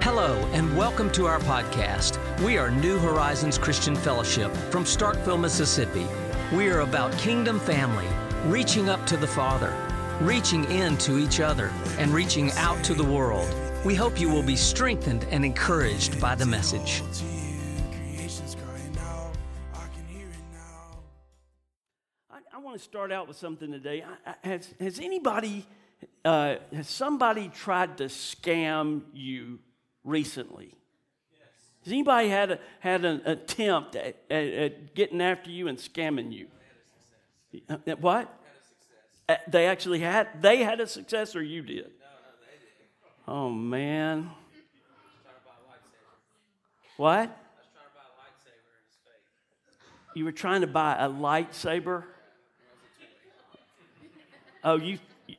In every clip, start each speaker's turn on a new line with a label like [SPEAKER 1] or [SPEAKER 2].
[SPEAKER 1] Hello, and welcome to our podcast. We are New Horizons Christian Fellowship from Starkville, Mississippi. We are about kingdom family, reaching up to the Father, reaching in to each other, and reaching out to the world. We hope you will be strengthened and encouraged by the message.
[SPEAKER 2] I, want to start out with something today. Has, has anybody, uh, has somebody tried to scam you recently? Has anybody had, a, had an attempt at, at, at getting after you and scamming you? What? They actually had, they had a success or you did? Oh, man. What? You were trying to buy a lightsaber? Oh, you. you-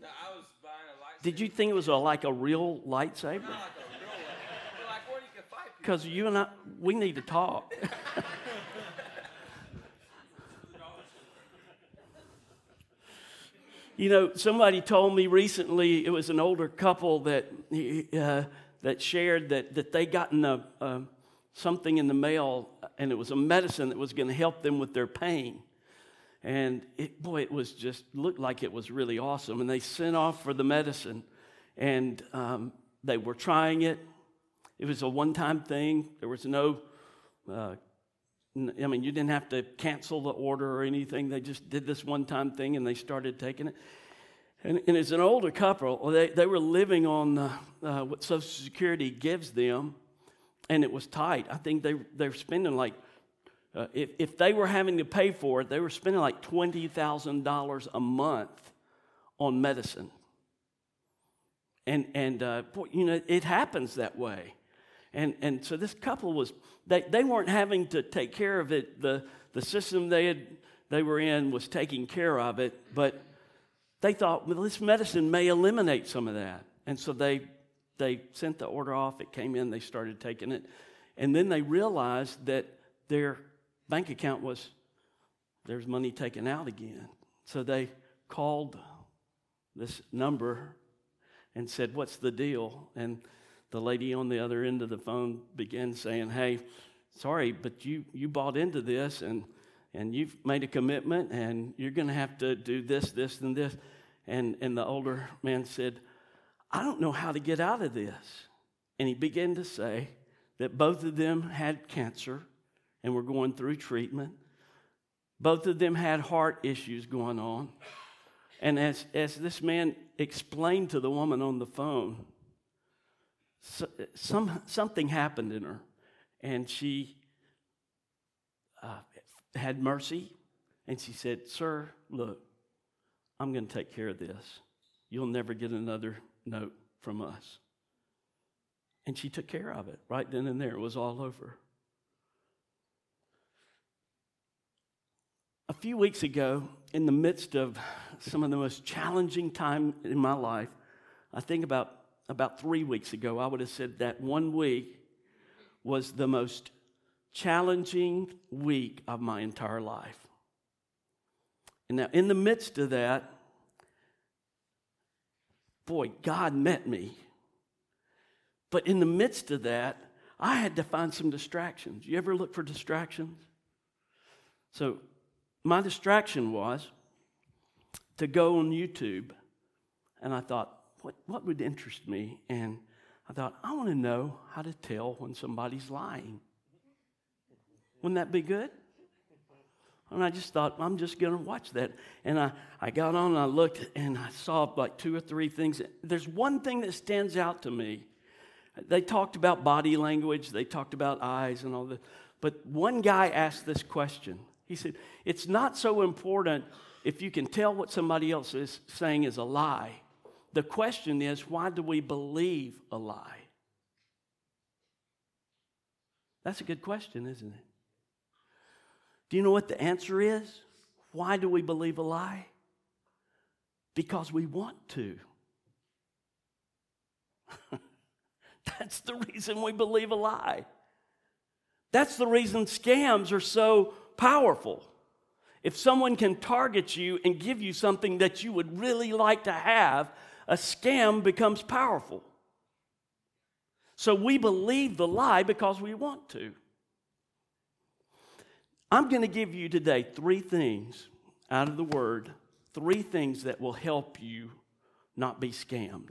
[SPEAKER 3] No, I was buying a lightsaber.
[SPEAKER 2] Did you think it was a, like a real lightsaber?
[SPEAKER 3] Not like a real one. Like where you can fight people.
[SPEAKER 2] Because you and I, we need to talk. you know, somebody told me recently it was an older couple that uh, that shared that that they gotten a, uh, something in the mail and it was a medicine that was going to help them with their pain. And it, boy, it was just looked like it was really awesome. And they sent off for the medicine, and um, they were trying it. It was a one-time thing. There was no, uh, I mean, you didn't have to cancel the order or anything. They just did this one-time thing, and they started taking it. And, and as an older couple, they, they were living on uh, what Social Security gives them, and it was tight. I think they they were spending like uh, if, if they were having to pay for it, they were spending like $20,000 a month on medicine. And, and uh, boy, you know, it happens that way. And, and so this couple was, they, they weren't having to take care of it. The, the system they, had, they were in was taking care of it, but they thought, well, this medicine may eliminate some of that. And so they, they sent the order off. It came in, they started taking it. And then they realized that their bank account was, there's money taken out again. So they called this number and said, What's the deal? And the lady on the other end of the phone began saying, Hey, sorry, but you, you bought into this and, and you've made a commitment and you're going to have to do this, this, and this. And, and the older man said, I don't know how to get out of this. And he began to say that both of them had cancer and were going through treatment. Both of them had heart issues going on. And as, as this man explained to the woman on the phone, so, some, something happened in her, and she uh, had mercy, and she said, Sir, look, I'm going to take care of this. You'll never get another note from us. And she took care of it right then and there. It was all over. A few weeks ago, in the midst of some of the most challenging time in my life, I think about, about three weeks ago, I would have said that one week was the most challenging week of my entire life. And now, in the midst of that, boy, God met me. But in the midst of that, I had to find some distractions. You ever look for distractions? So, my distraction was to go on YouTube, and I thought, what, what would interest me? And I thought, I want to know how to tell when somebody's lying. Wouldn't that be good? And I just thought, I'm just going to watch that. And I, I got on and I looked and I saw like two or three things. There's one thing that stands out to me. They talked about body language, they talked about eyes and all that. But one guy asked this question. He said, It's not so important if you can tell what somebody else is saying is a lie. The question is, why do we believe a lie? That's a good question, isn't it? Do you know what the answer is? Why do we believe a lie? Because we want to. That's the reason we believe a lie. That's the reason scams are so powerful. If someone can target you and give you something that you would really like to have, a scam becomes powerful. So we believe the lie because we want to. I'm going to give you today three things out of the Word, three things that will help you not be scammed.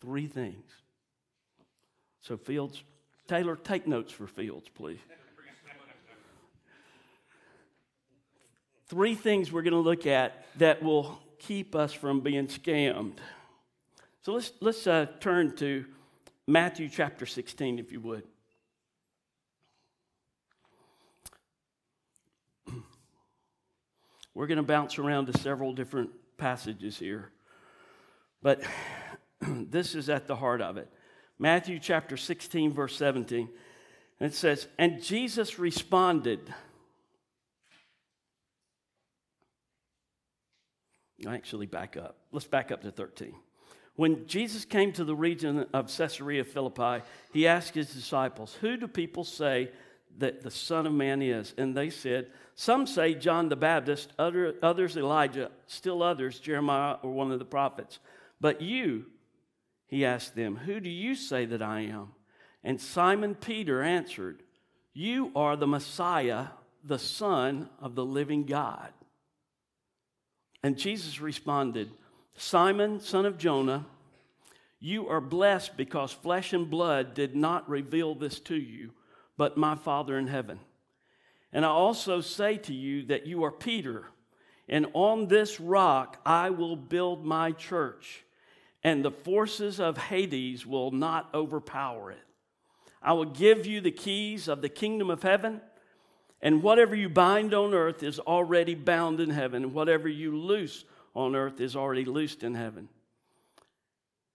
[SPEAKER 2] Three things. So, Fields, Taylor, take notes for Fields, please. Three things we're going to look at that will keep us from being scammed. So let's, let's uh, turn to Matthew chapter 16, if you would. We're going to bounce around to several different passages here, but this is at the heart of it. Matthew chapter 16, verse 17. And it says, And Jesus responded, Actually, back up. Let's back up to 13. When Jesus came to the region of Caesarea Philippi, he asked his disciples, Who do people say that the Son of Man is? And they said, Some say John the Baptist, other, others Elijah, still others Jeremiah or one of the prophets. But you, he asked them, Who do you say that I am? And Simon Peter answered, You are the Messiah, the Son of the living God. And Jesus responded, Simon, son of Jonah, you are blessed because flesh and blood did not reveal this to you, but my Father in heaven. And I also say to you that you are Peter, and on this rock I will build my church, and the forces of Hades will not overpower it. I will give you the keys of the kingdom of heaven. And whatever you bind on earth is already bound in heaven, and whatever you loose on earth is already loosed in heaven.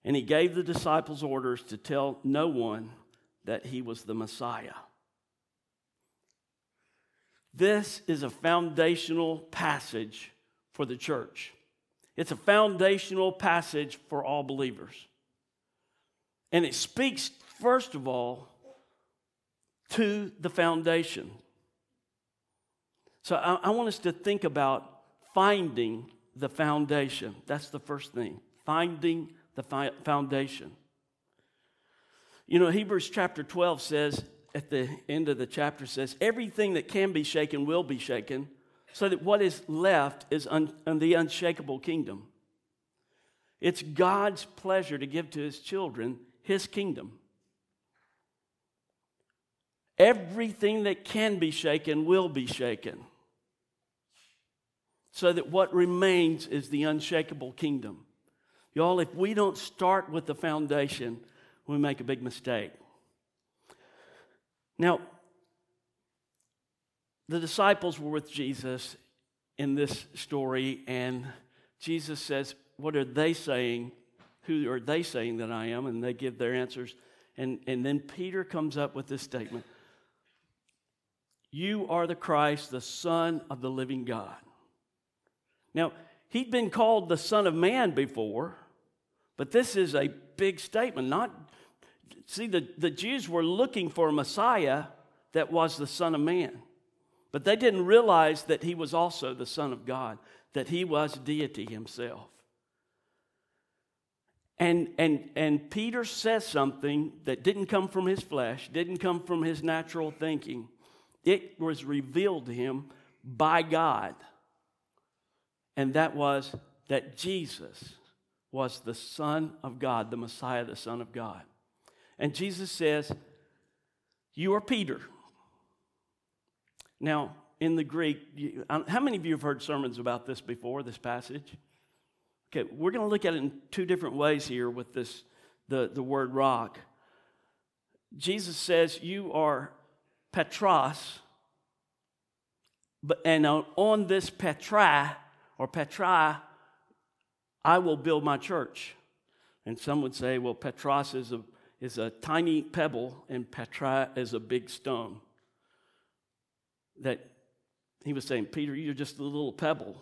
[SPEAKER 2] And he gave the disciples orders to tell no one that he was the Messiah. This is a foundational passage for the church. It's a foundational passage for all believers. And it speaks, first of all, to the foundation. So I, I, want us to think about finding the foundation. That's the first thing. Finding the fi- foundation. You know, Hebrews chapter 12 says, at the end of the chapter says, everything that can be shaken will be shaken, so that what is left is un- the unshakable kingdom. It's God's pleasure to give to his children his kingdom. Everything that can be shaken will be shaken so that what remains is the unshakable kingdom. Y'all, if we don't start with the foundation, we make a big mistake. Now, the disciples were with Jesus in this story, and Jesus says, What are they saying? Who are they saying that I am? And they give their answers. And, and then Peter comes up with this statement You are the Christ, the Son of the living God. Now, he'd been called the Son of Man before, but this is a big statement. Not see, the, the Jews were looking for a Messiah that was the Son of Man. But they didn't realize that he was also the Son of God, that he was deity himself. And, and, and Peter says something that didn't come from his flesh, didn't come from his natural thinking. It was revealed to him by God and that was that Jesus was the Son of God, the Messiah, the Son of God. And Jesus says, You are Peter. Now, in the Greek, you, how many of you have heard sermons about this before, this passage? Okay, we're going to look at it in two different ways here with this, the, the word rock. Jesus says, You are Petros, but, and on this Petra, or Petra, I will build my church. And some would say, well, Petros is a, is a tiny pebble and Petra is a big stone. That he was saying, Peter, you're just a little pebble.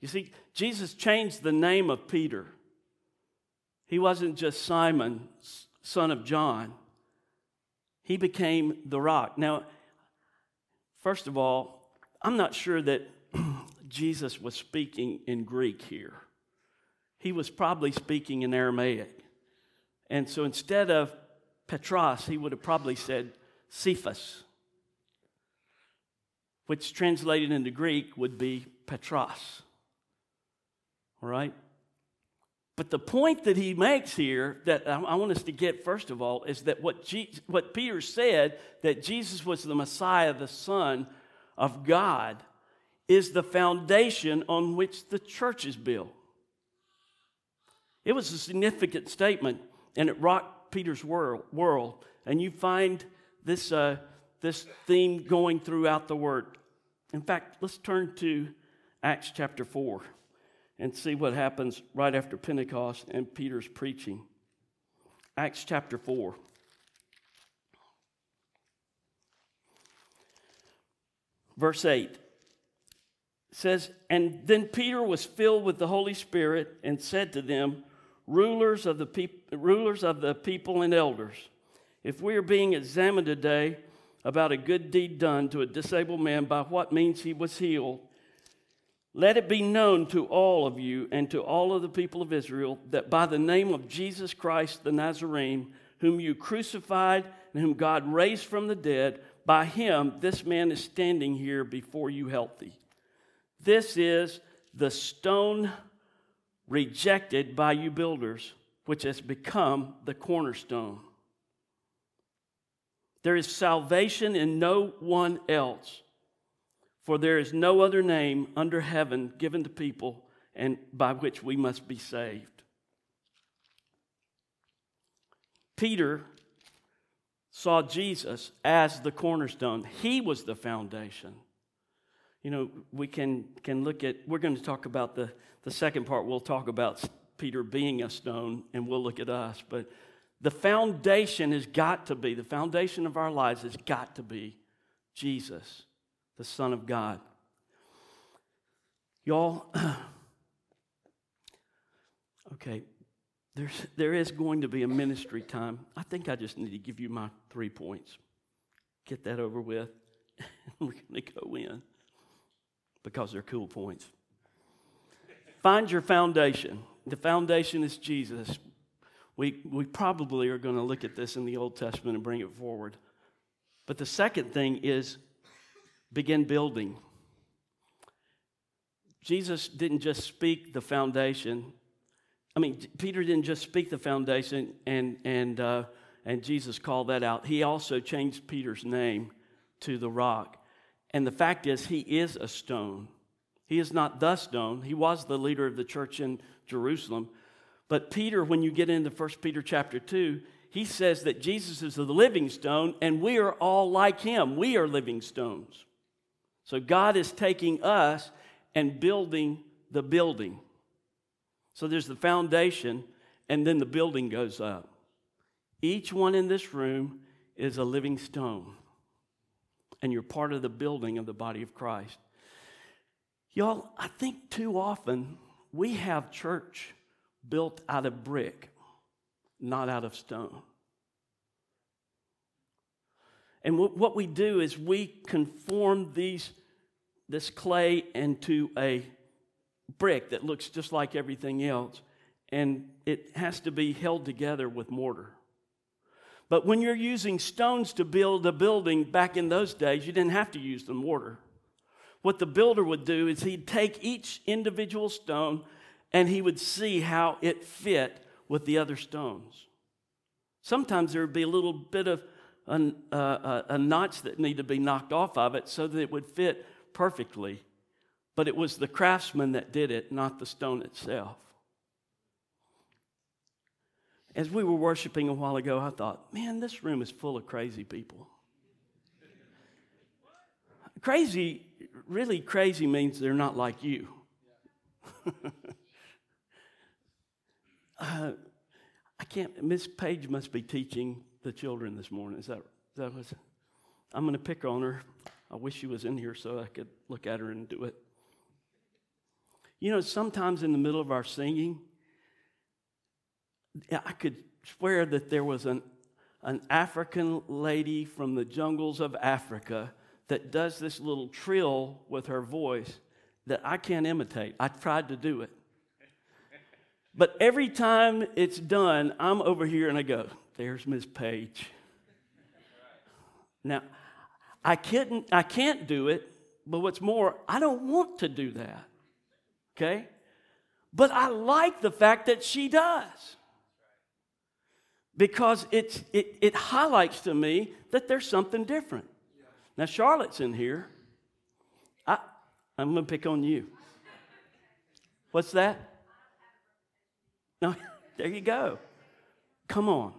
[SPEAKER 2] You see, Jesus changed the name of Peter. He wasn't just Simon, son of John. He became the rock. Now, first of all, I'm not sure that Jesus was speaking in Greek here. He was probably speaking in Aramaic. And so instead of Petros, he would have probably said Cephas, which translated into Greek would be Petros. All right? But the point that he makes here that I want us to get, first of all, is that what, Je- what Peter said, that Jesus was the Messiah, the Son of God, is the foundation on which the church is built. It was a significant statement, and it rocked Peter's world. And you find this, uh, this theme going throughout the word. In fact, let's turn to Acts chapter 4 and see what happens right after Pentecost and Peter's preaching. Acts chapter 4. Verse 8 says, And then Peter was filled with the Holy Spirit and said to them, Rulers of the, peop- rulers of the people and elders, if we are being examined today about a good deed done to a disabled man by what means he was healed, let it be known to all of you and to all of the people of Israel that by the name of Jesus Christ the Nazarene, whom you crucified and whom God raised from the dead, by him this man is standing here before you healthy. This is the stone rejected by you builders, which has become the cornerstone. There is salvation in no one else. For there is no other name under heaven given to people and by which we must be saved. Peter saw Jesus as the cornerstone. He was the foundation. You know, we can, can look at, we're going to talk about the, the second part. We'll talk about Peter being a stone and we'll look at us. But the foundation has got to be, the foundation of our lives has got to be Jesus the Son of God. Y'all, okay, there's, there is going to be a ministry time. I think I just need to give you my three points. Get that over with. We're going to go in because they're cool points. Find your foundation. The foundation is Jesus. We, we probably are going to look at this in the Old Testament and bring it forward. But the second thing is begin building. Jesus didn't just speak the foundation. I mean, Peter didn't just speak the foundation and, and, uh, and Jesus called that out. He also changed Peter's name to the rock. And the fact is, he is a stone. He is not the stone. He was the leader of the church in Jerusalem. But Peter, when you get into 1 Peter chapter 2, he says that Jesus is the living stone and we are all like him. We are living stones. So God is taking us and building the building. So there's the foundation, and then the building goes up. Each one in this room is a living stone, and you're part of the building of the body of Christ. Y'all, I think too often we have church built out of brick, not out of stone. And what we do is we conform these, this clay into a brick that looks just like everything else, and it has to be held together with mortar. But when you're using stones to build a building back in those days, you didn't have to use the mortar. What the builder would do is he'd take each individual stone and he would see how it fit with the other stones. Sometimes there would be a little bit of a, a, uh, uh, a notch that needed to be knocked off of it so that it would fit perfectly. But it was the craftsman that did it, not the stone itself. As we were worshiping a while ago, I thought, man, this room is full of crazy people. crazy, really crazy means they're not like you. uh, I can't, Miss Page must be teaching the children this morning. Is that, is that what I'm going to pick on her. I wish she was in here so I could look at her and do it. You know, sometimes in the middle of our singing, I could swear that there was an, an African lady from the jungles of Africa that does this little trill with her voice that I can't imitate. I tried to do it. But every time it's done, I'm over here and I go, there's Miss Page. Now, I can't, I can't do it, but what's more, I don't want to do that. Okay? But I like the fact that she does. Because it's, it, it highlights to me that there's something different. Now, Charlotte's in here. I, I'm going to pick on you. What's that? No, there you go. Come on.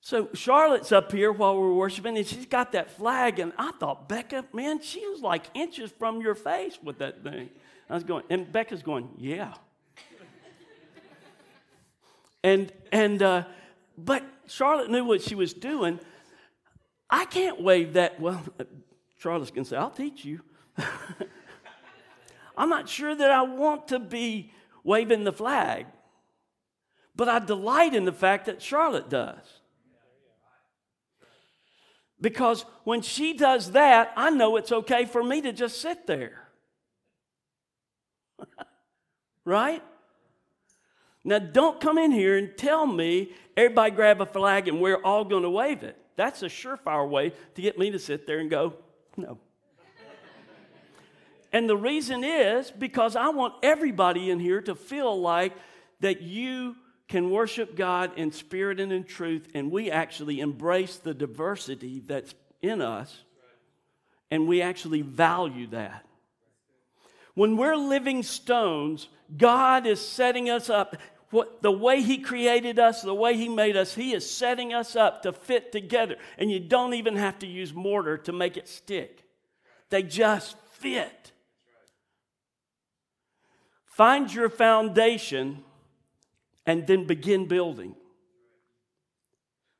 [SPEAKER 2] So Charlotte's up here while we're worshiping, and she's got that flag, and I thought, Becca, man, she was like inches from your face with that thing. I was going, and Becca's going, yeah. And and uh, but Charlotte knew what she was doing. I can't wave that. Well, Charlotte's gonna say, I'll teach you. I'm not sure that I want to be waving the flag, but I delight in the fact that Charlotte does. Because when she does that, I know it's okay for me to just sit there. right? Now, don't come in here and tell me everybody grab a flag and we're all going to wave it. That's a surefire way to get me to sit there and go, no. and the reason is because I want everybody in here to feel like that you can worship God in spirit and in truth, and we actually embrace the diversity that's in us, and we actually value that. When we're living stones, God is setting us up. What, the way He created us, the way He made us, He is setting us up to fit together. And you don't even have to use mortar to make it stick, they just fit. Find your foundation and then begin building.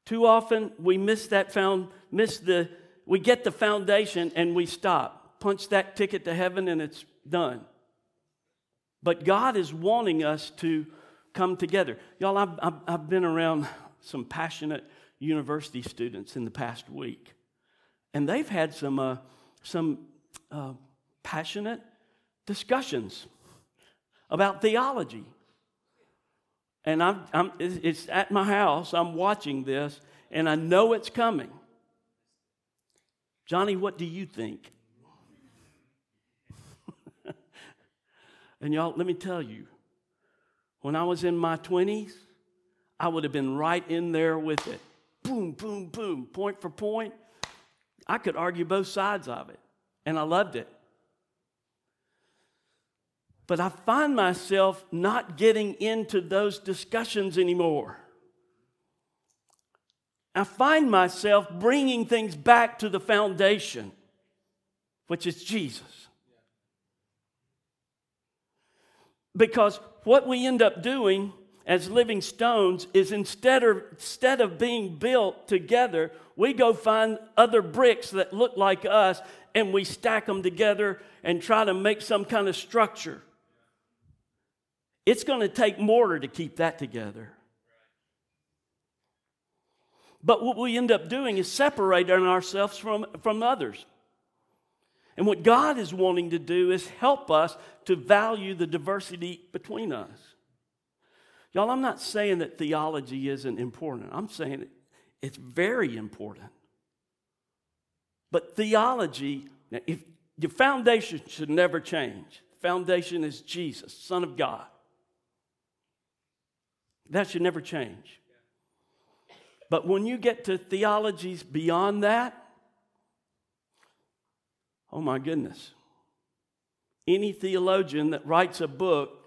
[SPEAKER 2] Too often we miss that found, miss the, we get the foundation and we stop. Punch that ticket to heaven and it's done. But God is wanting us to come together. Y'all, I've, I've, I've been around some passionate university students in the past week, and they've had some, uh, some uh, passionate discussions about theology. And I'm, I'm, it's at my house, I'm watching this, and I know it's coming. Johnny, what do you think? and y'all, let me tell you, when I was in my 20s, I would have been right in there with it. Boom, boom, boom, point for point. I could argue both sides of it, and I loved it but I find myself not getting into those discussions anymore. I find myself bringing things back to the foundation, which is Jesus. Because what we end up doing as living stones is instead of, instead of being built together, we go find other bricks that look like us and we stack them together and try to make some kind of structure. It's going to take mortar to keep that together. But what we end up doing is separating ourselves from, from others. And what God is wanting to do is help us to value the diversity between us. Y'all, I'm not saying that theology isn't important. I'm saying it's very important. But theology, if your foundation should never change. Foundation is Jesus, Son of God. That should never change. But when you get to theologies beyond that, oh my goodness. Any theologian that writes a book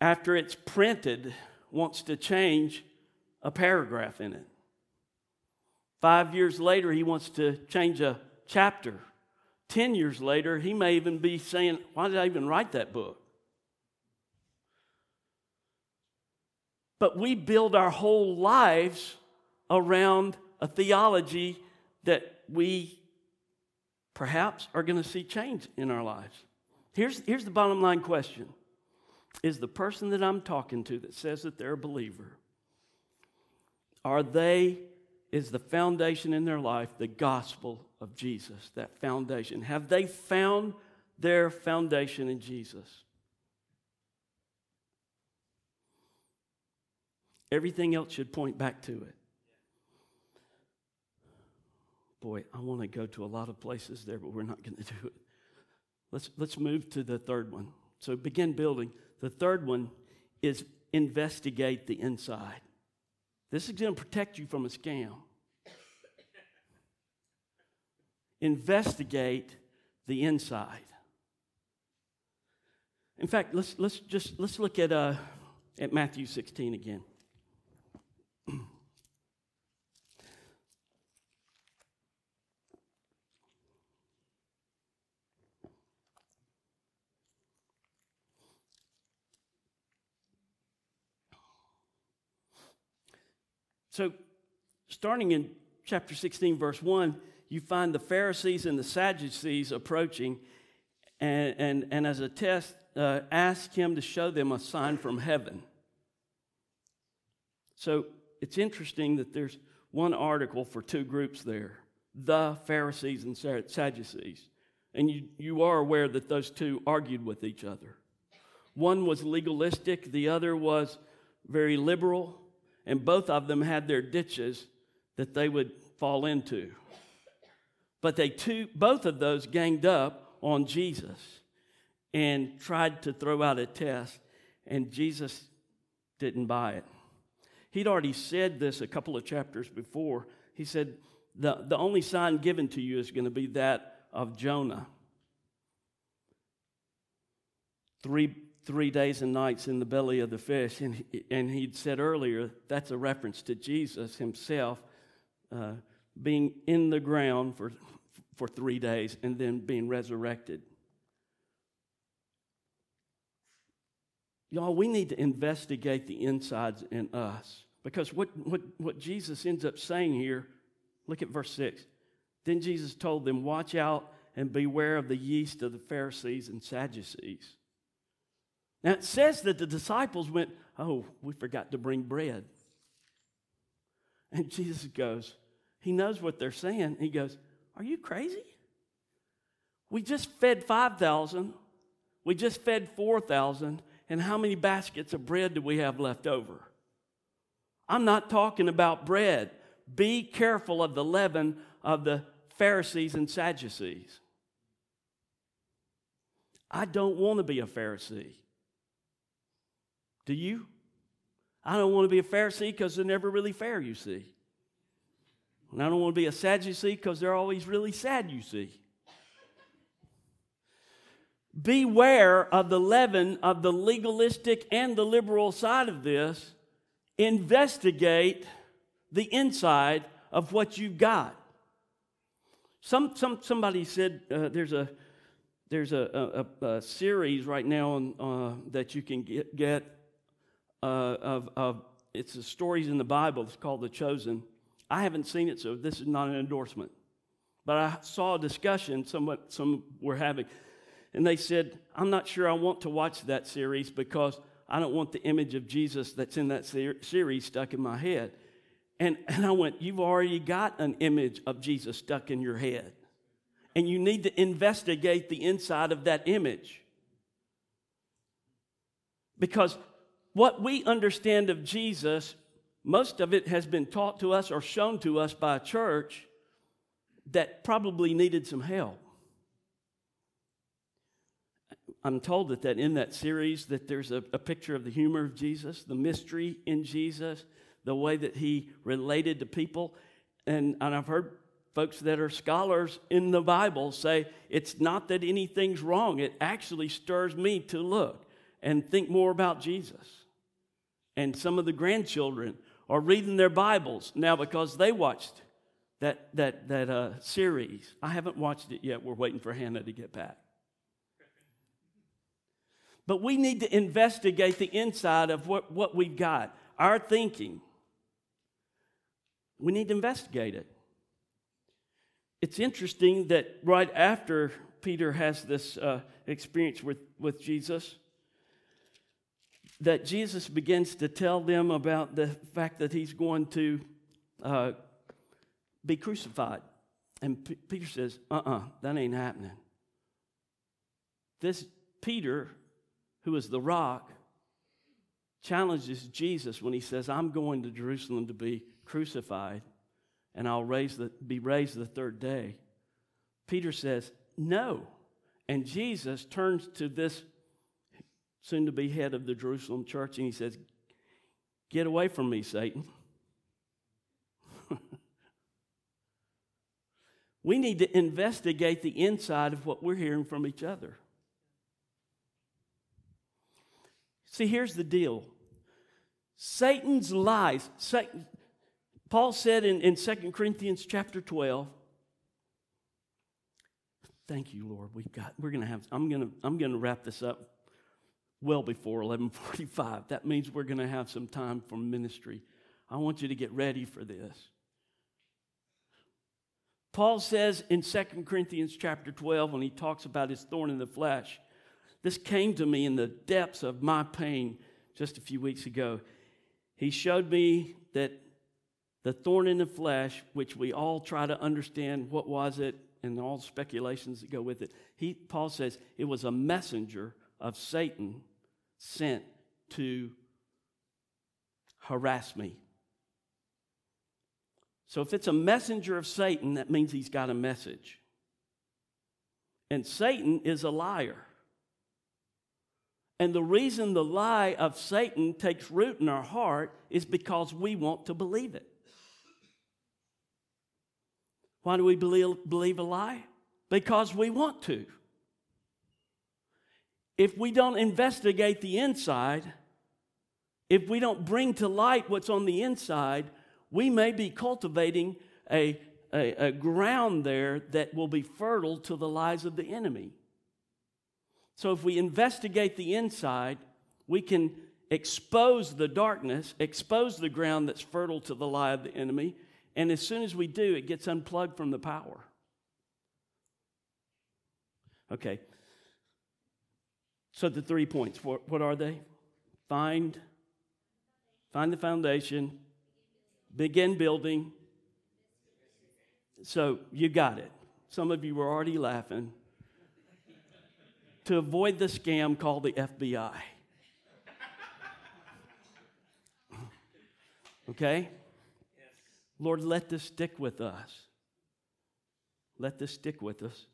[SPEAKER 2] after it's printed wants to change a paragraph in it. Five years later, he wants to change a chapter. Ten years later, he may even be saying, Why did I even write that book? But we build our whole lives around a theology that we perhaps are going to see change in our lives. Here's, here's the bottom line question Is the person that I'm talking to that says that they're a believer, are they, is the foundation in their life the gospel of Jesus? That foundation. Have they found their foundation in Jesus? Everything else should point back to it. Boy, I want to go to a lot of places there, but we're not going to do it. Let's, let's move to the third one. So begin building. The third one is investigate the inside. This is going to protect you from a scam. investigate the inside. In fact, let's, let's just let's look at, uh, at Matthew 16 again. So, starting in chapter 16, verse 1, you find the Pharisees and the Sadducees approaching, and, and, and as a test, uh, ask him to show them a sign from heaven. So, it's interesting that there's one article for two groups there the Pharisees and Sadducees. And you, you are aware that those two argued with each other. One was legalistic, the other was very liberal and both of them had their ditches that they would fall into. But they two, both of those ganged up on Jesus and tried to throw out a test, and Jesus didn't buy it. He'd already said this a couple of chapters before. He said, The, the only sign given to you is going to be that of Jonah. Three three days and nights in the belly of the fish. And, and he'd said earlier that's a reference to Jesus himself uh, being in the ground for, for three days and then being resurrected. Y'all, we need to investigate the insides in us. Because what, what, what Jesus ends up saying here, look at verse 6. Then Jesus told them, Watch out and beware of the yeast of the Pharisees and Sadducees. Now it says that the disciples went, Oh, we forgot to bring bread. And Jesus goes, He knows what they're saying. He goes, Are you crazy? We just fed 5,000. We just fed 4,000. And how many baskets of bread do we have left over? I'm not talking about bread. Be careful of the leaven of the Pharisees and Sadducees. I don't want to be a Pharisee. Do you? I don't want to be a Pharisee because they're never really fair, you see. And I don't want to be a Sadducee because they're always really sad, you see. Beware of the leaven of the legalistic and the liberal side of this. Investigate the inside of what you've got. Some, some, somebody said uh, there's a there's a, a, a, series right now on, uh, that you can get, get uh, of, of it's the stories in the Bible. It's called The Chosen. I haven't seen it, so this is not an endorsement. But I saw a discussion somewhat some were having, and they said, "I'm not sure I want to watch that series because I don't want the image of Jesus that's in that ser- series stuck in my head." And, and I went, You've already got an image of Jesus stuck in your head. And you need to investigate the inside of that image. Because what we understand of Jesus, most of it has been taught to us or shown to us by a church that probably needed some help. I'm told that, that in that series that there's a, a picture of the humor of Jesus, the mystery in Jesus, the way that he related to people. And, and I've heard folks that are scholars in the Bible say it's not that anything's wrong. It actually stirs me to look and think more about Jesus and some of the grandchildren are reading their Bibles now because they watched that, that, that uh, series. I haven't watched it yet. We're waiting for Hannah to get back. But we need to investigate the inside of what, what we've got, our thinking. We need to investigate it. It's interesting that right after Peter has this uh, experience with, with Jesus, that Jesus begins to tell them about the fact that he's going to uh, be crucified. And P- Peter says, uh uh-uh, uh, that ain't happening. This Peter, who is the rock, challenges Jesus when he says, I'm going to Jerusalem to be crucified and I'll raise the, be raised the third day. Peter says, No. And Jesus turns to this soon to be head of the Jerusalem church and he says, Get away from me, Satan. we need to investigate the inside of what we're hearing from each other. See, here's the deal Satan's lies. Satan, Paul said in, in 2 Corinthians chapter 12, thank you, Lord. We've got, we're gonna have, I'm gonna, I'm gonna wrap this up well before 1145. That means we're gonna have some time for ministry. I want you to get ready for this. Paul says in 2 Corinthians chapter 12, when he talks about his thorn in the flesh, this came to me in the depths of my pain just a few weeks ago. He showed me that the thorn in the flesh, which we all try to understand what was it and all the speculations that go with it. He, Paul says it was a messenger of Satan sent to harass me. So if it's a messenger of Satan, that means he's got a message. And Satan is a liar. And the reason the lie of Satan takes root in our heart is because we want to believe it. Why do we believe, believe a lie? Because we want to. If we don't investigate the inside, if we don't bring to light what's on the inside, we may be cultivating a, a, a ground there that will be fertile to the lies of the enemy. So if we investigate the inside, we can expose the darkness, expose the ground that's fertile to the lie of the enemy, and as soon as we do, it gets unplugged from the power. Okay. So the three points, what, are they? Find, find the foundation, begin building. So you got it. Some of you were already laughing to avoid the scam called the FBI. Okay? Lord, let this stick with us. Let this stick with us.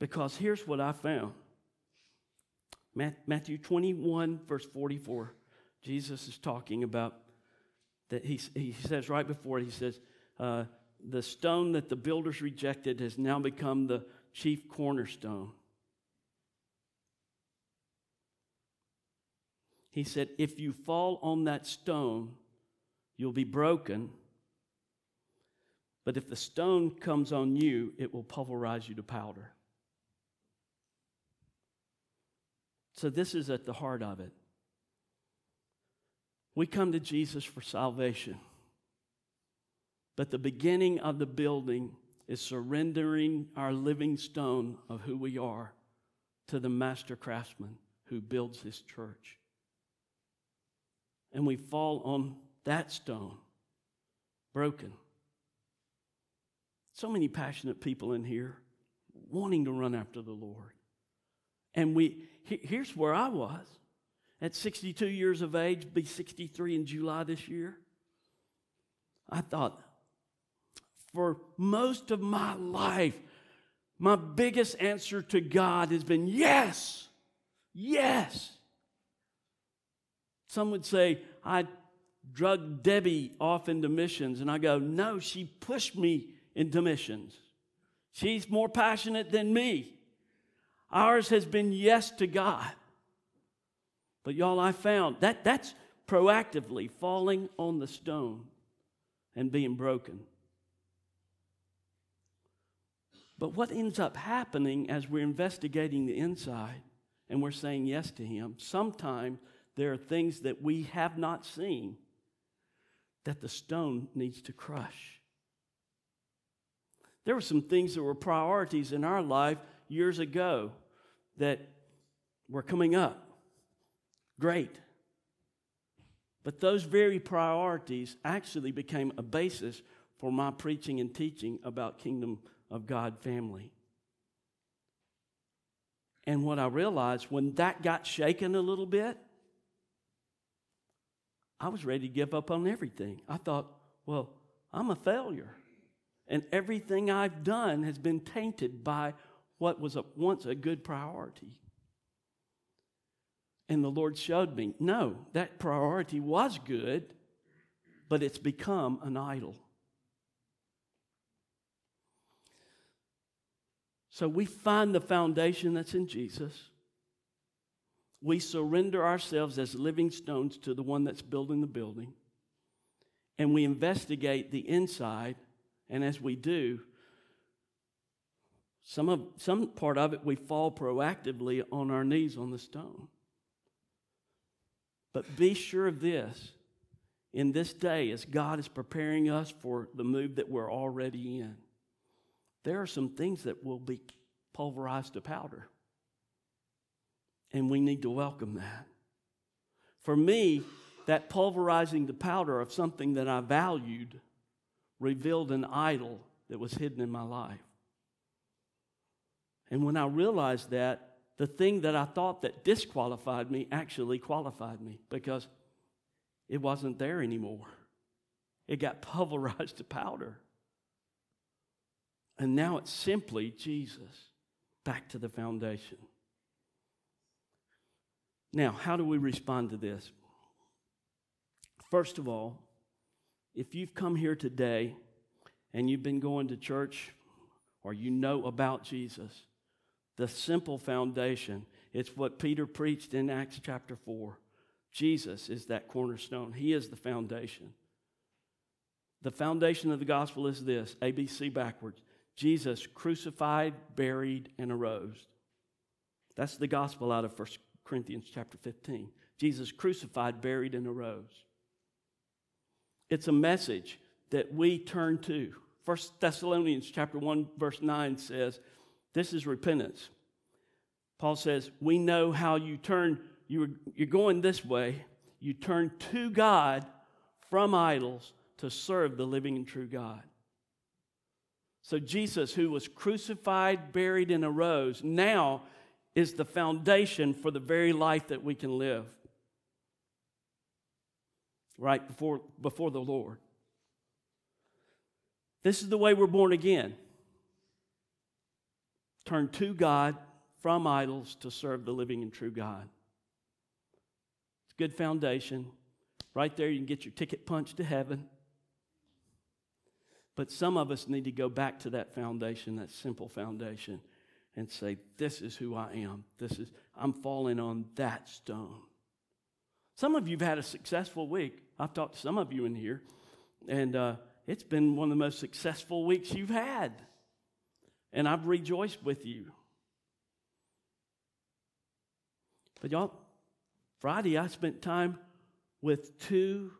[SPEAKER 2] Because here's what I found Matthew 21, verse 44. Jesus is talking about that he, he says right before it, he says, uh, the stone that the builders rejected has now become the chief cornerstone. He said, If you fall on that stone, you'll be broken. But if the stone comes on you, it will pulverize you to powder. So, this is at the heart of it. We come to Jesus for salvation. But the beginning of the building is surrendering our living stone of who we are to the master craftsman who builds his church. And we fall on that stone, broken. So many passionate people in here wanting to run after the Lord. And we here's where I was. At 62 years of age, be 63 in July this year. I thought, for most of my life, my biggest answer to God has been yes, yes. Some would say, I drug Debbie off into missions. And I go, no, she pushed me into missions. She's more passionate than me. Ours has been yes to God. But y'all, I found that that's proactively falling on the stone and being broken. But what ends up happening as we're investigating the inside and we're saying yes to Him, sometimes there are things that we have not seen that the stone needs to crush. There were some things that were priorities in our life years ago that were coming up. Great. But those very priorities actually became a basis for my preaching and teaching about kingdom of God family. And what I realized when that got shaken a little bit, I was ready to give up on everything. I thought, well, I'm a failure. And everything I've done has been tainted by what was a, once a good priority. And the Lord showed me, no, that priority was good, but it's become an idol. So we find the foundation that's in Jesus. We surrender ourselves as living stones to the one that's building the building. And we investigate the inside. And as we do, some, of, some part of it we fall proactively on our knees on the stone. But be sure of this in this day, as God is preparing us for the move that we're already in there are some things that will be pulverized to powder. And we need to welcome that. For me, that pulverizing the powder of something that I valued revealed an idol that was hidden in my life. And when I realized that, the thing that I thought that disqualified me actually qualified me because it wasn't there anymore. It got pulverized to powder. And now it's simply Jesus back to the foundation. Now, how do we respond to this? First of all, if you've come here today and you've been going to church or you know about Jesus, the simple foundation, it's what Peter preached in Acts chapter 4. Jesus is that cornerstone, He is the foundation. The foundation of the gospel is this ABC backwards Jesus crucified, buried, and arose. That's the gospel out of 1 Corinthians chapter 15. Jesus crucified, buried, and arose. It's a message that we turn to. 1 Thessalonians chapter 1, verse 9 says, This is repentance. Paul says, We know how you turn, you're, you're going this way, you turn to God from idols to serve the living and true God. So, Jesus, who was crucified, buried, and arose, now is the foundation for the very life that we can live right before, before the Lord. This is the way we're born again. Turn to God from idols to serve the living and true God. It's a good foundation. Right there, you can get your ticket punched to heaven. But some of us need to go back to that foundation, that simple foundation, and say, This is who I am. This is, I'm falling on that stone. Some of you have had a successful week. I've talked to some of you in here, and uh, it's been one of the most successful weeks you've had. And I've rejoiced with you. But y'all, Friday I spent time with two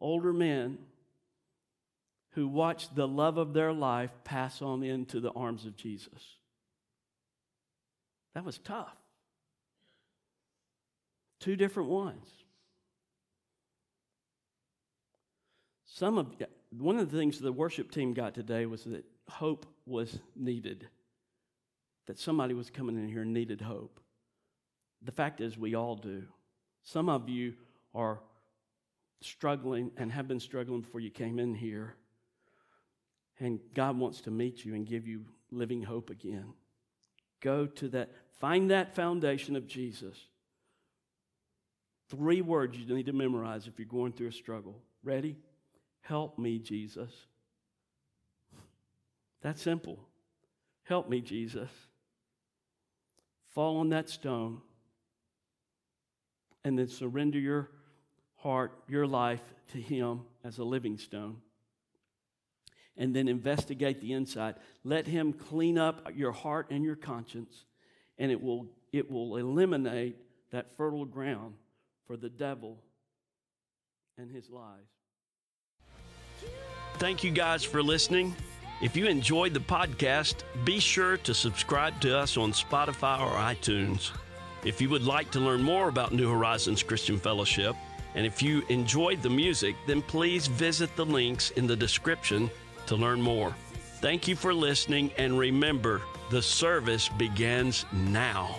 [SPEAKER 2] older men who watched the love of their life pass on into the arms of Jesus. That was tough. Two different ones. Some of one of the things the worship team got today was that hope was needed. That somebody was coming in here and needed hope. The fact is, we all do. Some of you are struggling and have been struggling before you came in here. And God wants to meet you and give you living hope again. Go to that, find that foundation of Jesus. Three words you need to memorize if you're going through a struggle. Ready? Help me, Jesus. That's simple. Help me, Jesus. Fall on that stone and then surrender your heart, your life to Him as a living stone and then investigate the inside. Let Him clean up your heart and your conscience, and it will, it will eliminate that fertile ground for the devil and his lies.
[SPEAKER 1] Thank you guys for listening. If you enjoyed the podcast, be sure to subscribe to us on Spotify or iTunes. If you would like to learn more about New Horizons Christian Fellowship, and if you enjoyed the music, then please visit the links in the description to learn more. Thank you for listening, and remember, the service begins now.